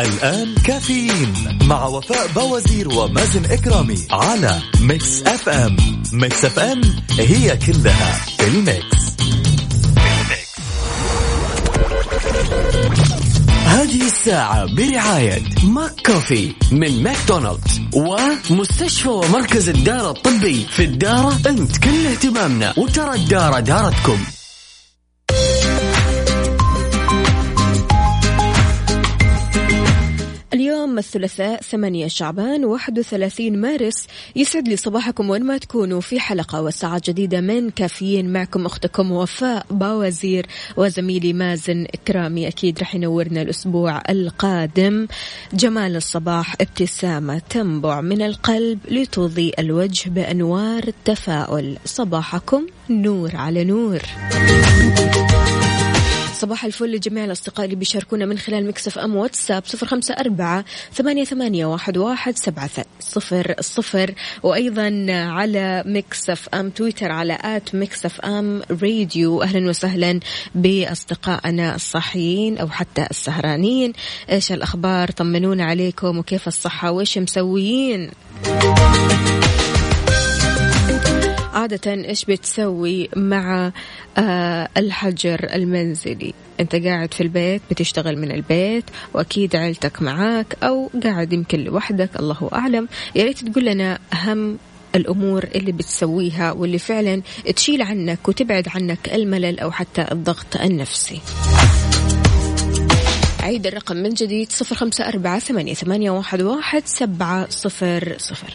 الآن كافيين مع وفاء بوازير ومازن إكرامي على Mix FM Mix FM it's all in the mix. هذه الساعة برعاية McCafé من ماكدونالدز ومستشفى ومركز الدارة الطبي في الدارة انت كل اهتمامنا وترى الدارة دارتكم. الثلاثاء 8 شعبان 31 مارس. يسعد لي صباحكم وين ما تكونوا في حلقة وساعة جديدة من كافيين. معكم أختكم وفاء باوزير وزميلي مازن إكرامي. أكيد رح ينورنا الأسبوع القادم. جمال الصباح ابتسامة تنبع من القلب لتضيء الوجه بأنوار التفاؤل. صباحكم نور على نور. صباح الفل لجميع الأصدقاء اللي بيشاركونا من خلال Mix FM WhatsApp صفر خمسة أربعة ثمانية, ثمانية واحد, واحد سبعة صفر صفر. وأيضا على Mix FM Twitter على at Mix FM Radio. أهلا وسهلا بأصدقائنا الصاحيين أو حتى السهرانين. إيش الأخبار؟ طمنونا عليكم. وكيف الصحة؟ وإيش مسويين؟ عادة إيش بتسوي مع آه الحجر المنزلي؟ أنت قاعد في البيت بتشتغل من البيت وأكيد عيلتك معاك أو قاعد يمكن لوحدك الله أعلم. يا ريت تقول لنا أهم الأمور اللي بتسويها واللي فعلا تشيل عنك وتبعد عنك الملل أو حتى الضغط النفسي. عيد الرقم من جديد صفر خمسة أربعة ثمانية, واحد سبعة صفر صفر.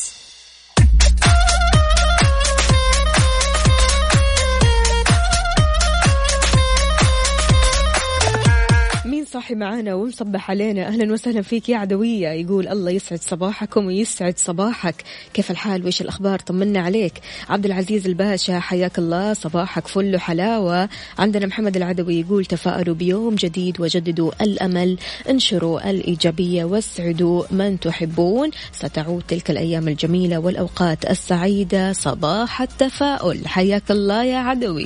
صاحي معانا ومصبح علينا. أهلا وسهلا فيك يا عدوية. يقول الله يسعد صباحكم ويسعد صباحك. كيف الحال؟ وإيش الأخبار؟ طمنا عليك. عبد العزيز الباشا حياك الله. صباحك فل وحلاوة. عندنا محمد العدوي يقول تفائلوا بيوم جديد وجددوا الأمل. انشروا الإيجابية واسعدوا من تحبون. ستعود تلك الأيام الجميلة والأوقات السعيدة. صباح التفاؤل. حياك الله يا عدوي.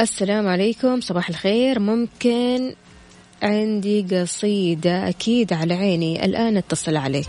السلام عليكم صباح الخير. ممكن عندي قصيدة أكيد على عيني الآن اتصل عليك.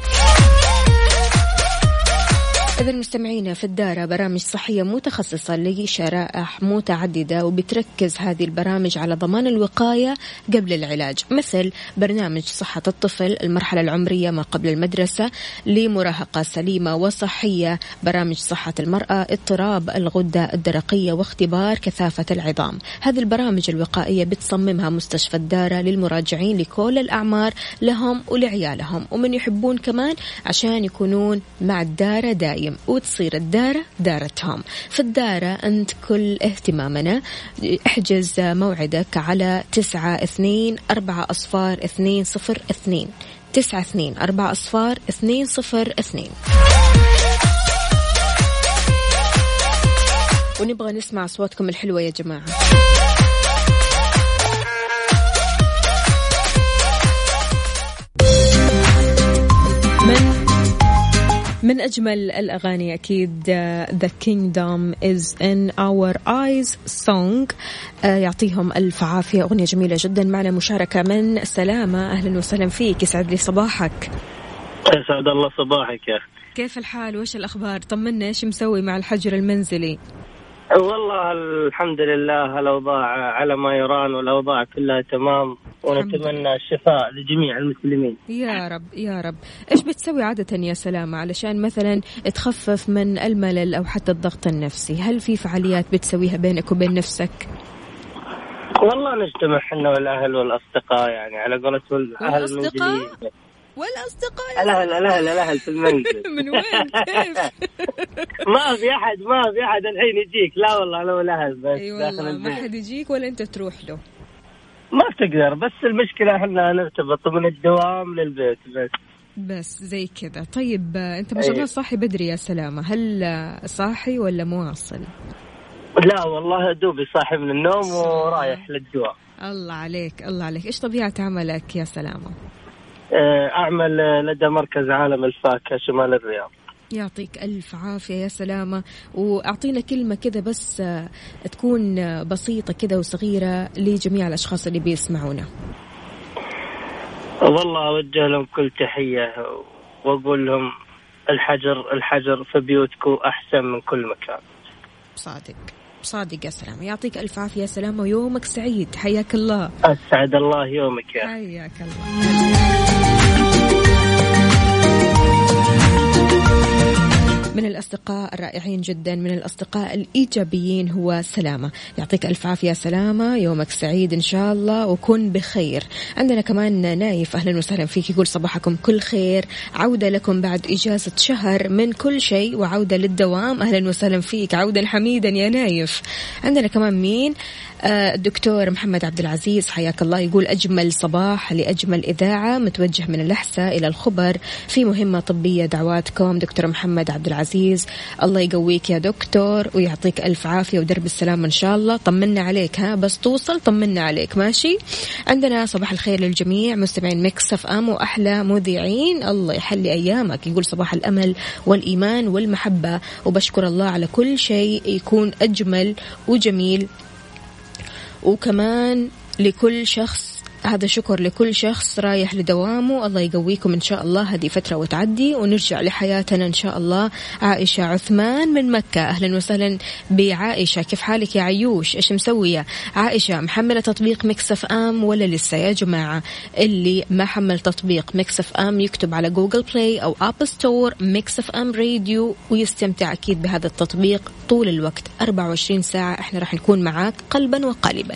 إذا مستمعينا في الدارة برامج صحية متخصصة لشرائح متعددة وبتركز هذه البرامج على ضمان الوقاية قبل العلاج. مثل برنامج صحة الطفل المرحلة العمرية ما قبل المدرسة لمراهقة سليمة وصحية برامج صحة المرأة اضطراب الغدة الدرقية واختبار كثافة العظام. هذه البرامج الوقائية بتصممها مستشفى الدارة للمراجعين لكل الأعمار لهم ولعيالهم. ومن يحبون كمان عشان يكونون مع الدارة دايم دايم وتصير الدارة دارتهم. في الدارة أنت كل اهتمامنا. احجز موعدك على تسعة اثنين أربعة أصفار اثنين صفر اثنين. تسعة اثنين أربعة أصفار اثنين صفر اثنين. ونبغى نسمع أصواتكم الحلوة يا جماعة. من من أجمل الأغاني أكيد uh, The Kingdom is in our eyes song. uh, يعطيهم ألف عافية. أغنية جميلة جدا. معنا مشاركة من سلامة. أهلا وسهلا فيك. يسعد لي صباحك. يسعد الله صباحك يا كيف الحال؟ وش الأخبار؟ طمنا. إيش مسوي مع الحجر المنزلي؟ والله الحمد لله الأوضاع على ما يرام والأوضاع كلها تمام. ونتمنى الشفاء لجميع المسلمين. يا رب يا رب. إيش بتسوي عادة يا سلامة علشان مثلا تخفف من الملل أو حتى الضغط النفسي؟ هل في فعاليات بتسويها بينك وبين نفسك؟ والله نجتمع إحنا والأهل والأصدقاء يعني على قولة الاهل؟ المنزليين والأصدقاء الاهل الاهل الاهل في المنزل. من وين؟ كيف؟ ما في أحد ما في أحد الحين يجيك. لا والله لو الاهل بس اي داخل والله ما حد يجيك ولا أنت تروح له. ما تقدر بس المشكلة إحنا نرتبط من الدوام للبيت بس. بس زي كذا. طيب أنت ما شاء الله أي. صاحي بدري يا سلامة. هل صاحي ولا مواصل؟ لا والله دوبي صاحي من النوم ورايح للدوام. الله عليك الله عليك. إيش طبيعة عملك يا سلامة؟ آه، أعمل آه، لدى مركز عالم الفاكهه شمال الرياض. يعطيك ألف عافية يا سلامة. وأعطينا كلمة كذا بس آه، تكون آه، بسيطة كذا وصغيرة لجميع الأشخاص اللي بيسمعونا. والله أوجه لهم كل تحية وأقول لهم الحجر الحجر في بيوتكم أحسن من كل مكان. صادق صادق يا سلامة. يعطيك ألف عافية يا سلامة ويومك سعيد. حياك الله. أسعد الله يومك يا حياك الله. من الأصدقاء الرائعين جدا من الأصدقاء الإيجابيين هو سلامة. يعطيك ألف عافية سلامة يومك سعيد إن شاء الله وكن بخير. عندنا كمان نايف أهلا وسهلا فيك يقول صباحكم كل خير. عودة لكم بعد إجازة شهر من كل شيء وعودة للدوام. أهلا وسهلا فيك عودا حميدا يا نايف. عندنا كمان مين؟ الدكتور محمد عبد العزيز حياك الله يقول أجمل صباح لأجمل إذاعة متوجه من الأحساء إلى الخبر في مهمة طبية دعواتكم. دكتور محمد عبد العزيز الله يقويك يا دكتور ويعطيك ألف عافية ودرب السلامة إن شاء الله. طمنا عليك ها بس توصل طمنا عليك ماشي؟ عندنا صباح الخير للجميع مستمعين Mix FM وأحلى مذيعين. الله يحلي أيامك يقول صباح الأمل والإيمان والمحبة. وبشكر الله على كل شيء يكون أجمل وجميل. وكمان لكل شخص هذا شكر لكل شخص رايح لدوامه. الله يقويكم إن شاء الله هذه فترة وتعدي ونرجع لحياتنا إن شاء الله. عائشة عثمان من مكة. أهلا وسهلا بعائشة. كيف حالك يا عيوش؟ إيش مسوية؟ عائشة محملة تطبيق Mix FM ولا لسه يا جماعة؟ اللي ما حمل تطبيق Mix FM يكتب على Google Play أو App Store Mix FM Radio ويستمتع أكيد بهذا التطبيق طول الوقت. 24 ساعة. إحنا راح نكون معاك قلبا وقالبا.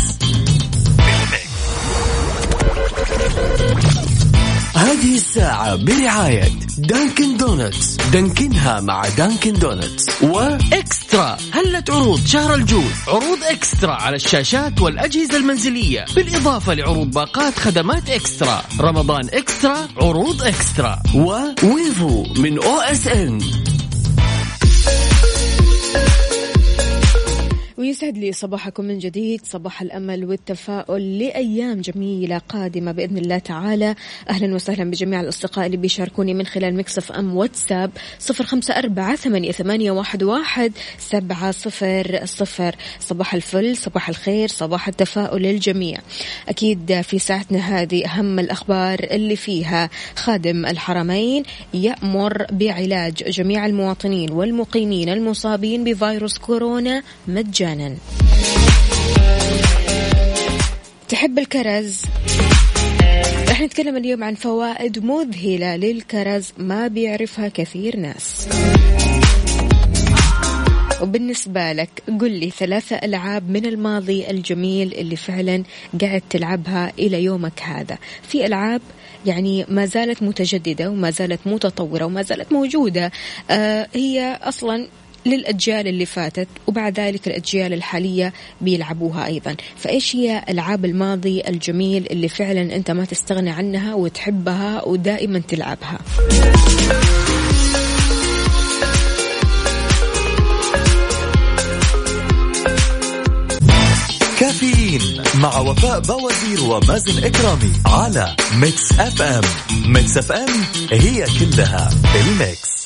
الساعة برعاية Dunkin' Donuts Dunkin ها مع Dunkin' Donuts و eXtra. هلت عروض شهر الجود عروض eXtra على الشاشات والأجهزة المنزلية. بالإضافة لعروض باقات خدمات eXtra. رمضان eXtra عروض eXtra. و Wavo من O SN ويسعد لي صباحكم من جديد صباح الأمل والتفاؤل لأيام جميلة قادمة بإذن الله تعالى. أهلا وسهلا بجميع الأصدقاء اللي بيشاركوني من خلال Mix FM WhatsApp صفر خمسة أربعة ثمانية, واحد سبعة صفر صفر. صباح الفل صباح الخير صباح التفاؤل للجميع أكيد في ساعتنا هذه أهم الأخبار اللي فيها خادم الحرمين يأمر بعلاج جميع المواطنين والمقيمين المصابين بفيروس كورونا مجانا. تحب الكرز؟ رح نتكلم اليوم عن فوائد مذهلة للكرز ما بيعرفها كثير ناس. وبالنسبة لك قل لي ثلاثة ألعاب من الماضي الجميل اللي فعلا قاعد تلعبها إلى يومك هذا. في ألعاب يعني ما زالت متجددة وما زالت متطورة وما زالت موجودة. آه هي أصلا للأجيال اللي فاتت وبعد ذلك الأجيال الحالية بيلعبوها أيضا. فإيش هي ألعاب الماضي الجميل اللي فعلا أنت ما تستغنى عنها وتحبها ودائما تلعبها؟ كافيين مع وفاء بوازير ومازن إكرامي على Mix FM. Mix FM it's all in the mix.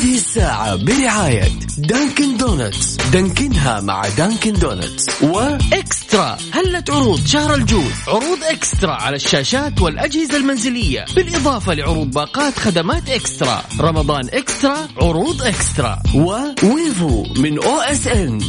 هذه الساعة برعاية Dunkin' Donuts Dunkin ها مع Dunkin' Donuts و eXtra. هلت عروض شهر الجود عروض eXtra على الشاشات والأجهزة المنزلية. بالإضافة لعروض باقات خدمات eXtra. رمضان eXtra عروض eXtra. و Wavo من OSN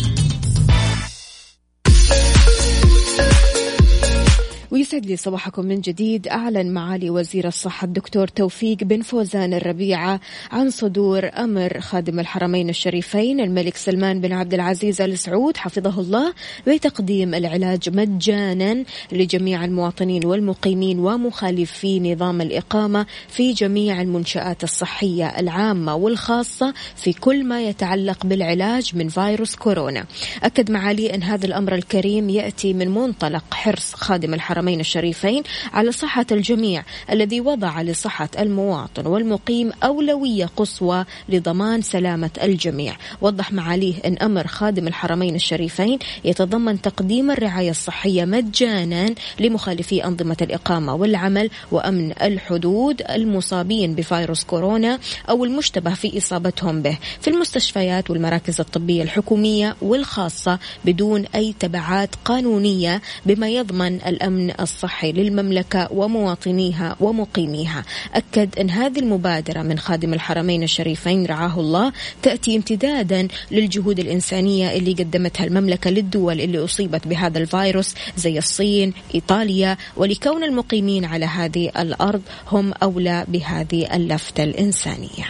ويسعد لي صباحكم من جديد. أعلن معالي وزير الصحة الدكتور توفيق بن فوزان الربيعة عن صدور أمر خادم الحرمين الشريفين الملك سلمان بن عبد العزيز آل سعود حفظه الله بتقديم العلاج مجانا لجميع المواطنين والمقيمين ومخالفي نظام الإقامة في جميع المنشآت الصحية العامة والخاصة في كل ما يتعلق بالعلاج من فيروس كورونا. أكد معالي أن هذا الأمر الكريم يأتي من منطلق حرص خادم الحرمين الشريفين على صحة الجميع الذي وضع لصحة المواطن والمقيم أولوية قصوى لضمان سلامة الجميع. وضح معاليه أن أمر خادم الحرمين الشريفين يتضمن تقديم الرعاية الصحية مجانا لمخالفي أنظمة الإقامة والعمل وأمن الحدود المصابين بفيروس كورونا أو المشتبه في إصابتهم به في المستشفيات والمراكز الطبية الحكومية والخاصة بدون أي تبعات قانونية بما يضمن الأمن الصحي. للمملكة ومواطنيها ومقيميها. أكد أن هذه المبادرة من خادم الحرمين الشريفين رعاه الله تأتي امتدادا للجهود الإنسانية اللي قدمتها المملكة للدول اللي أصيبت بهذا الفيروس زي الصين إيطاليا ولكون المقيمين على هذه الأرض هم أولى بهذه اللفتة الإنسانية.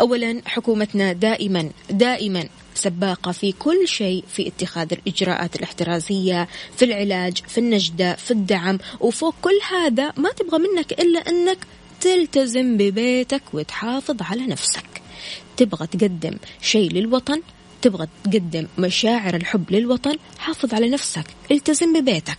أولا حكومتنا دائما دائما سباقة في كل شيء في اتخاذ الإجراءات الاحترازية في العلاج في النجدة في الدعم. وفوق كل هذا ما تبغى منك إلا أنك تلتزم ببيتك وتحافظ على نفسك. تبغى تقدم شيء للوطن تبغى تقدم مشاعر الحب للوطن حافظ على نفسك التزم ببيتك.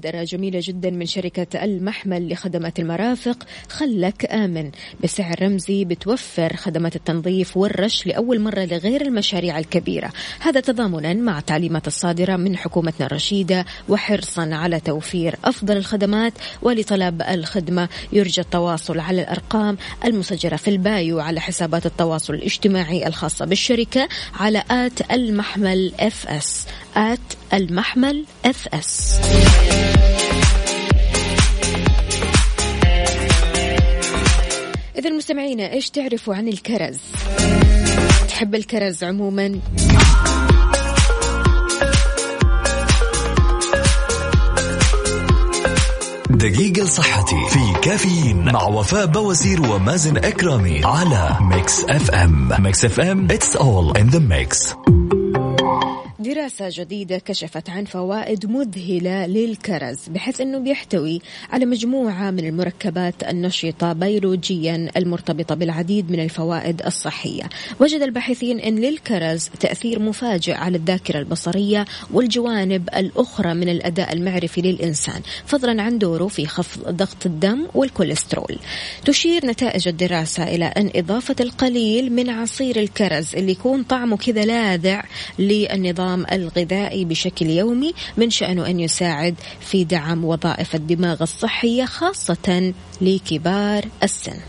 مبادرة جميلة جدا من شركة المحمل لخدمات المرافق. خلك آمن. بسعر رمزي بتوفر خدمات التنظيف والرش لأول مرة لغير المشاريع الكبيرة. هذا تضامنا مع تعليمات الصادرة من حكومتنا الرشيدة وحرصا على توفير أفضل الخدمات ولطلب الخدمة. يرجى التواصل على الأرقام المسجلة في ال bio على حسابات التواصل الاجتماعي الخاصة بالشركة على at المحمل FS at المحمل FS إذا مستمعينا إيش تعرفوا عن الكرز؟ تحب الكرز عموما؟ دقيقة لصحتي في كافيين مع وفاء بوازير ومازن إكرامي على Mix FM Mix FM it's all in the mix دراسة جديدة كشفت عن فوائد مذهلة للكرز بحيث أنه بيحتوي على مجموعة من المركبات النشطة بيولوجيا المرتبطة بالعديد من الفوائد الصحية. وجد الباحثين أن للكرز تأثير مفاجئ على الذاكرة البصرية والجوانب الأخرى من الأداء المعرفي للإنسان فضلا عن دوره في خفض ضغط الدم والكوليسترول. تشير نتائج الدراسة إلى أن إضافة القليل من عصير الكرز اللي يكون طعمه كذا لاذع للنظام الغذائي بشكل يومي من شأنه أن يساعد في دعم وظائف الدماغ الصحية خاصة لكبار السن.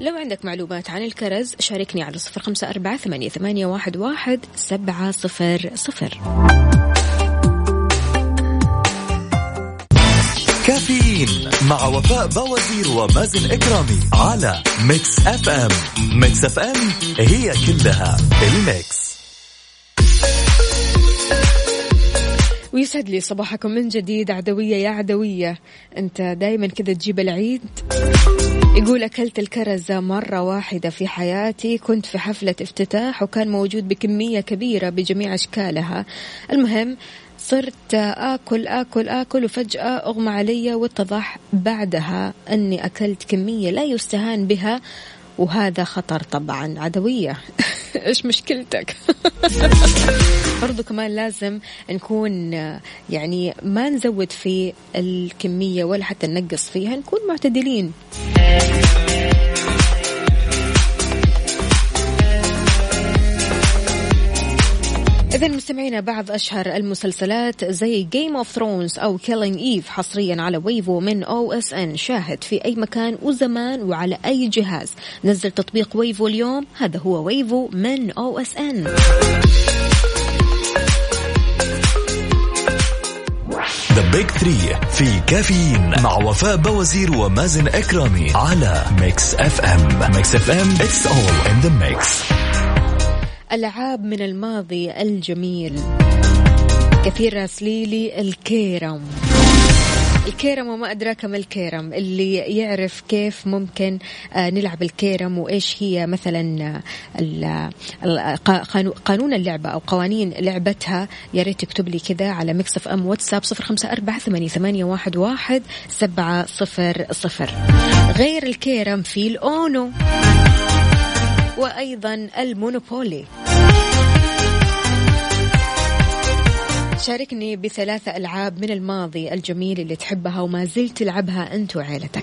لو عندك معلومات عن الكرز شاركني على صفر خمسة أربعة ثمانية, واحد سبعة صفر صفر كافيين مع وفاء بوازير ومازن إكرامي على Mix FM. Mix FM هي كلها ال mix. ويسعد لي صباحكم من جديد عدوية يا عدوية. أنت دايما كذا تجيب العيد. يقول أكلت الكرزة مرة واحدة في حياتي. كنت في حفلة افتتاح وكان موجود بكمية كبيرة بجميع أشكالها. المهم صرت آكل آكل آكل وفجأة أغمى علي واتضح بعدها أني أكلت كمية لا يستهان بها وهذا خطر طبعا عدوية. إيش مشكلتك؟ برضو كمان لازم نكون يعني ما نزود في الكمية ولا حتى ننقص فيها نكون معتدلين. إذا مستمعينا بعض أشهر المسلسلات زي Game of Thrones أو Killing Eve حصريا على Wavo من OSN شاهد في أي مكان وزمان وعلى أي جهاز. نزل تطبيق Wavo اليوم هذا هو Wavo من O The Big 3 في كافيين مع وفاء بوازير ومازن إكرامي على Mix FM Mix FM it's all in the mix ألعاب من الماضي الجميل. كثير راسليلي الكيرم. الكيرم وما أدراك ما الكيرم. اللي يعرف كيف ممكن آه، نلعب الكيرم وإيش هي مثلا قانون اللعبة أو قوانين لعبتها. يا ريت تكتب لي كذا على Mix FM واتساب صفر خمسة أربعة ثمانية واحد واحد سبعة صفر صفر. غير الكيرم في ال UNO. وأيضا ال Monopoly. شاركني بثلاثة ألعاب من الماضي الجميل اللي تحبها وما زلت تلعبها أنت وعيلتك.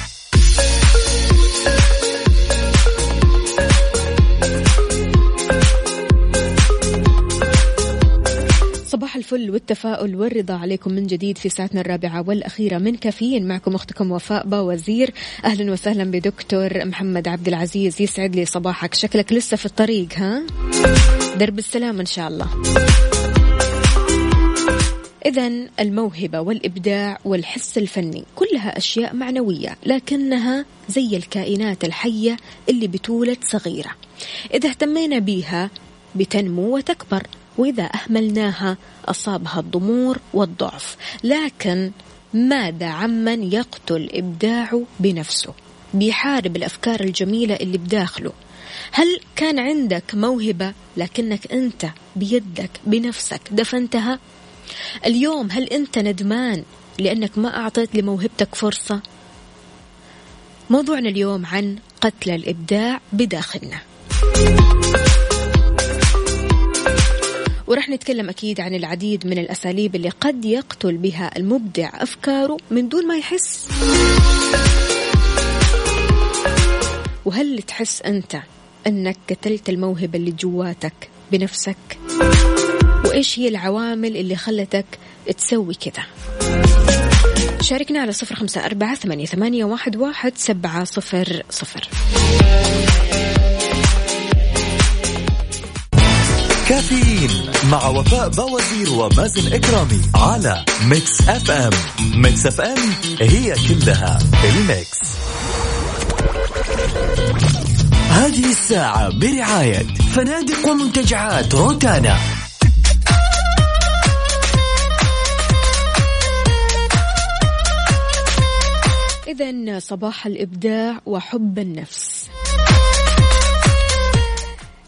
الفل والتفاؤل والرضا عليكم من جديد في ساعتنا الرابعة والأخيرة من كافيين. معكم أختكم وفاء باوزير. أهلا وسهلا بدكتور محمد عبد العزيز. يسعد لي صباحك. شكلك لسه في الطريق ها؟ درب السلام إن شاء الله. إذا الموهبة والإبداع والحس الفني كلها أشياء معنوية لكنها زي الكائنات الحية اللي بتولد صغيرة. إذا اهتمينا بيها بتنمو وتكبر. وإذا أهملناها أصابها الضمور والضعف. لكن ماذا عمن يقتل إبداعه بنفسه؟ بيحارب الأفكار الجميلة اللي بداخله. هل كان عندك موهبة لكنك أنت بيدك بنفسك دفنتها؟ اليوم هل أنت ندمان لأنك ما أعطيت لموهبتك فرصة؟ موضوعنا اليوم عن قتل الإبداع بداخلنا. ورح نتكلم أكيد عن العديد من الأساليب اللي قد يقتل بها المبدع أفكاره من دون ما يحس. وهل تحس أنت أنك قتلت الموهبة اللي جواتك بنفسك؟ وإيش هي العوامل اللي خلتك تسوي كذا شاركنا على صفر خمسة أربعة ثمانية واحد سبعة صفر صفر. كافيين مع وفاء بوازير ومازن إكرامي على Mix FM. Mix FM هي كلها ال mix. هذه الساعة برعاية فنادق ومنتجعات روتانا. إذا صباح الإبداع وحب النفس.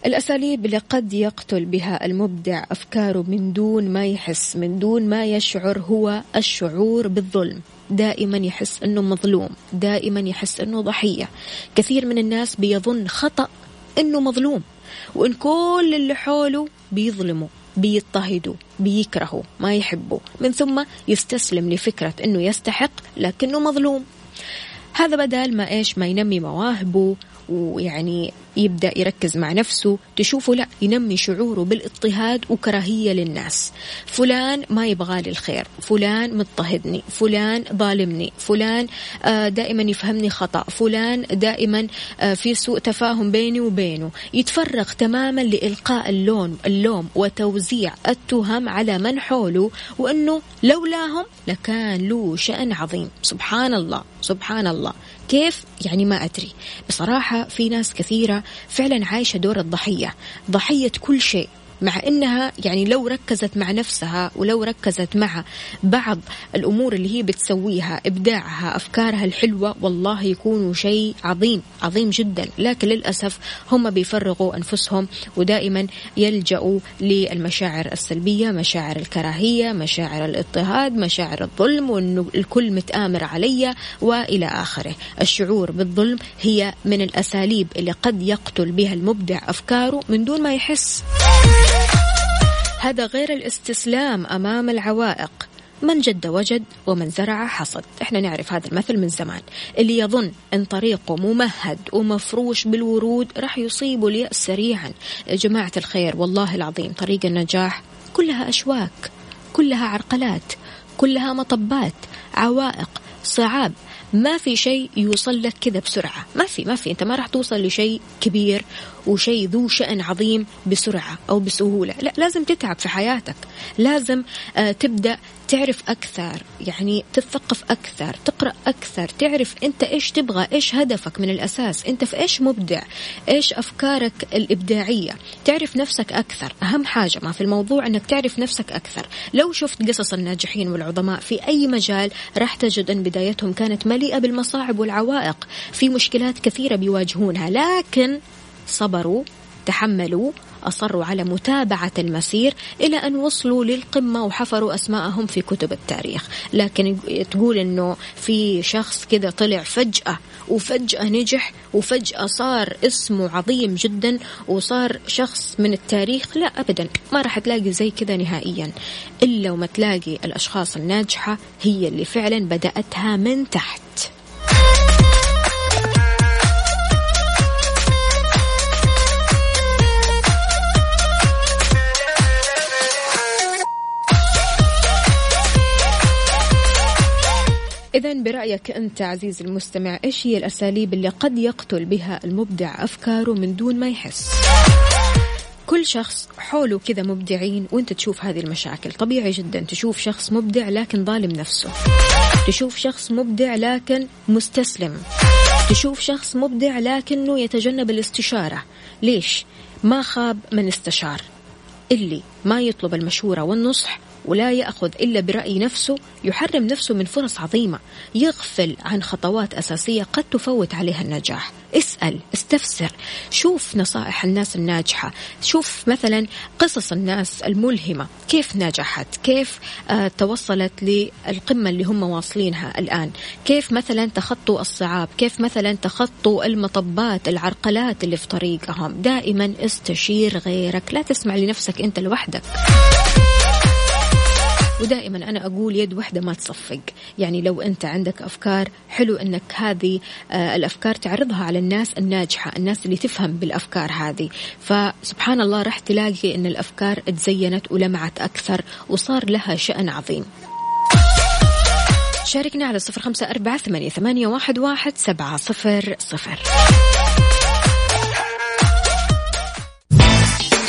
الأساليب اللي قد يقتل بها المبدع أفكاره من دون ما يحس من دون ما يشعر هو الشعور بالظلم. دائما يحس أنه مظلوم دائما يحس أنه ضحية. كثير من الناس بيظن خطأ أنه مظلوم وإن كل اللي حوله بيظلموا بيضطهدوا بيكرهوا ما يحبوا. من ثم يستسلم لفكرة أنه يستحق لكنه مظلوم. هذا بدل ما إيش ما ينمي مواهبه ويعني يبدأ يركز مع نفسه تشوفه لا ينمي شعوره بالاضطهاد وكراهية للناس. فلان ما يبغى لي الخير فلان مضطهدني فلان ظالمني فلان آه، دائما يفهمني خطأ فلان دائما آه، في سوء تفاهم بيني وبينه. يتفرغ تماما لإلقاء اللون اللوم وتوزيع التهم على من حوله وأنه لولاهم لكان له شأن عظيم. سبحان الله سبحان الله. كيف؟ يعني ما أدري. بصراحة في ناس كثيرة فعلا عايشة دور الضحية. ضحية كل شيء. مع إنها يعني لو ركزت مع نفسها ولو ركزت مع بعض الأمور اللي هي بتسويها إبداعها أفكارها الحلوة والله يكونوا شيء عظيم عظيم جدا. لكن للأسف هم بيفرغوا أنفسهم ودائما يلجأوا للمشاعر السلبية مشاعر الكراهية مشاعر الاضطهاد مشاعر الظلم وإنه الكل متآمر علي وإلى آخره. الشعور بالظلم هي من الأساليب اللي قد يقتل بها المبدع أفكاره من دون ما يحس. هذا غير الاستسلام أمام العوائق. من جد وجد ومن زرع حصد. إحنا نعرف هذا المثل من زمان. اللي يظن إن طريقه ممهد ومفروش بالورود راح يصيبه اليأس سريعا. يا جماعة الخير والله العظيم طريق النجاح كلها أشواك كلها عرقلات كلها مطبات عوائق صعاب. ما في شيء يوصل لك كذا بسرعة. ما في ما في. أنت ما راح توصل لشيء كبير وشيء ذو شأن عظيم بسرعة أو بسهولة. لا لازم تتعب في حياتك. لازم آه تبدأ تعرف أكثر يعني تثقف أكثر تقرأ أكثر تعرف أنت إيش تبغى إيش هدفك من الأساس أنت في إيش مبدع إيش أفكارك الإبداعية. تعرف نفسك أكثر. أهم حاجة ما في الموضوع أنك تعرف نفسك أكثر. لو شفت قصص الناجحين والعظماء في أي مجال راح تجد أن بدايتهم كانت مليئة بالمصاعب والعوائق. في مشكلات كثيرة بيواجهونها. لكن صبروا تحملوا أصروا على متابعة المسير إلى أن وصلوا للقمة وحفروا أسماءهم في كتب التاريخ. لكن تقول أنه في شخص كذا طلع فجأة وفجأة نجح وفجأة صار اسمه عظيم جدا وصار شخص من التاريخ. لا أبدا ما راح تلاقي زي كذا نهائيا إلا وما تلاقي الأشخاص الناجحة هي اللي فعلا بدأتها من تحت. إذا برأيك أنت عزيزي المستمع إيش هي الأساليب اللي قد يقتل بها المبدع أفكاره من دون ما يحس؟ كل شخص حوله كذا مبدعين وأنت تشوف هذه المشاكل. طبيعي جدا تشوف شخص مبدع لكن ظالم نفسه. تشوف شخص مبدع لكن مستسلم. تشوف شخص مبدع لكنه يتجنب الاستشارة. ليش؟ ما خاب من استشار. اللي ما يطلب المشورة والنصح ولا يأخذ إلا برأي نفسه يحرم نفسه من فرص عظيمة يغفل عن خطوات أساسية قد تفوت عليها النجاح. اسأل استفسر شوف نصائح الناس الناجحة شوف مثلا قصص الناس الملهمة كيف نجحت؟ كيف آه توصلت للقمة اللي هم واصلينها الآن؟ كيف مثلا تخطوا الصعاب؟ كيف مثلا تخطوا المطبات العرقلات اللي في طريقهم؟ دائما استشير غيرك لا تسمع لنفسك أنت لوحدك. ودائما أنا أقول يد واحدة ما تصفق. يعني لو أنت عندك أفكار حلو أنك هذه آه، الأفكار تعرضها على الناس الناجحة الناس اللي تفهم بالأفكار هذه. فسبحان الله راح تلاقي أن الأفكار تزينت ولمعت أكثر وصار لها شأن عظيم. شاركنا على صفر خمسة أربعة ثمانية واحد سبعة صفر صفر.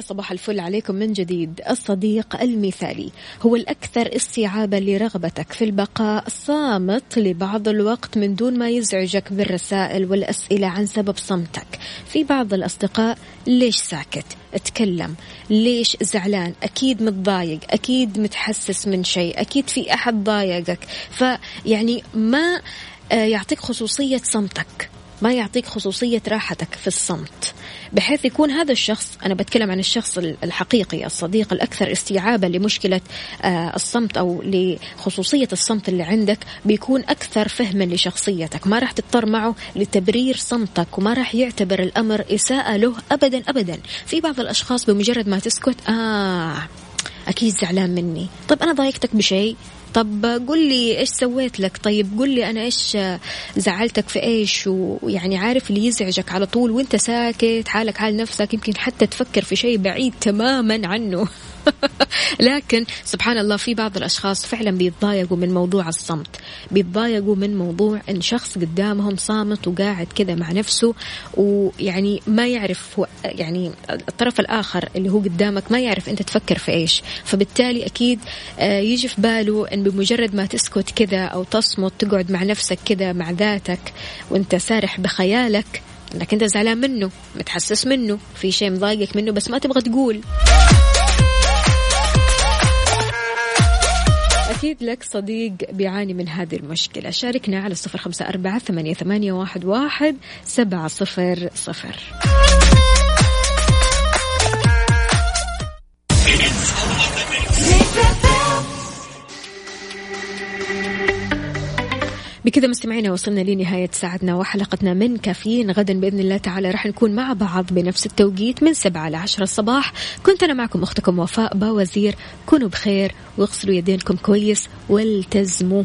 صباح الفل عليكم من جديد. الصديق المثالي هو الأكثر استيعابا لرغبتك في البقاء صامت لبعض الوقت من دون ما يزعجك بالرسائل والأسئلة عن سبب صمتك. في بعض الأصدقاء ليش ساكت؟ اتكلم. ليش زعلان؟ أكيد متضايق أكيد متحسس من شيء أكيد في أحد ضايقك. فيعني ما آه، يعطيك خصوصية صمتك. ما يعطيك خصوصية راحتك في الصمت. بحيث يكون هذا الشخص أنا بتكلم عن الشخص الحقيقي الصديق الأكثر استيعابا لمشكلة آه، الصمت أو لخصوصية الصمت اللي عندك بيكون أكثر فهما لشخصيتك. ما راح تضطر معه لتبرير صمتك وما راح يعتبر الأمر إساءة له أبدا أبدا. في بعض الأشخاص بمجرد ما تسكت آه أكيد زعلان مني. طيب أنا ضايقتك بشيء؟ طب قل لي إيش سويت لك؟ طيب قل لي أنا إيش زعلتك في إيش؟ ويعني عارف اللي يزعجك على طول وأنت ساكت حالك حال نفسك يمكن حتى تفكر في شيء بعيد تماما عنه. لكن سبحان الله في بعض الأشخاص فعلا بيتضايقوا من موضوع الصمت. بيتضايقوا من موضوع أن شخص قدامهم صامت وقاعد كذا مع نفسه ويعني ما يعرف هو يعني الطرف الآخر اللي هو قدامك ما يعرف أنت تفكر في إيش. فبالتالي أكيد آه، يجي في باله أن بمجرد ما تسكت كذا أو تصمت تقعد مع نفسك كذا مع ذاتك وأنت سارح بخيالك إنك أنت زعلان منه متحسس منه في شيء مضايقك منه بس ما تبغى تقول. أكيد لك صديق بيعاني من هذه المشكلة. شاركنا على صفر خمسة أربعة ثمانية, واحد, سبعة صفر صفر. بكذا مستمعينا وصلنا لنهاية ساعتنا وحلقتنا من كافيين. غدا بإذن الله تعالى راح نكون مع بعض بنفس التوقيت من سبعة ل الصباح. كنت أنا معكم أختكم وفاء باوزير. كونوا بخير واغسلوا يدينكم كويس والتزموا.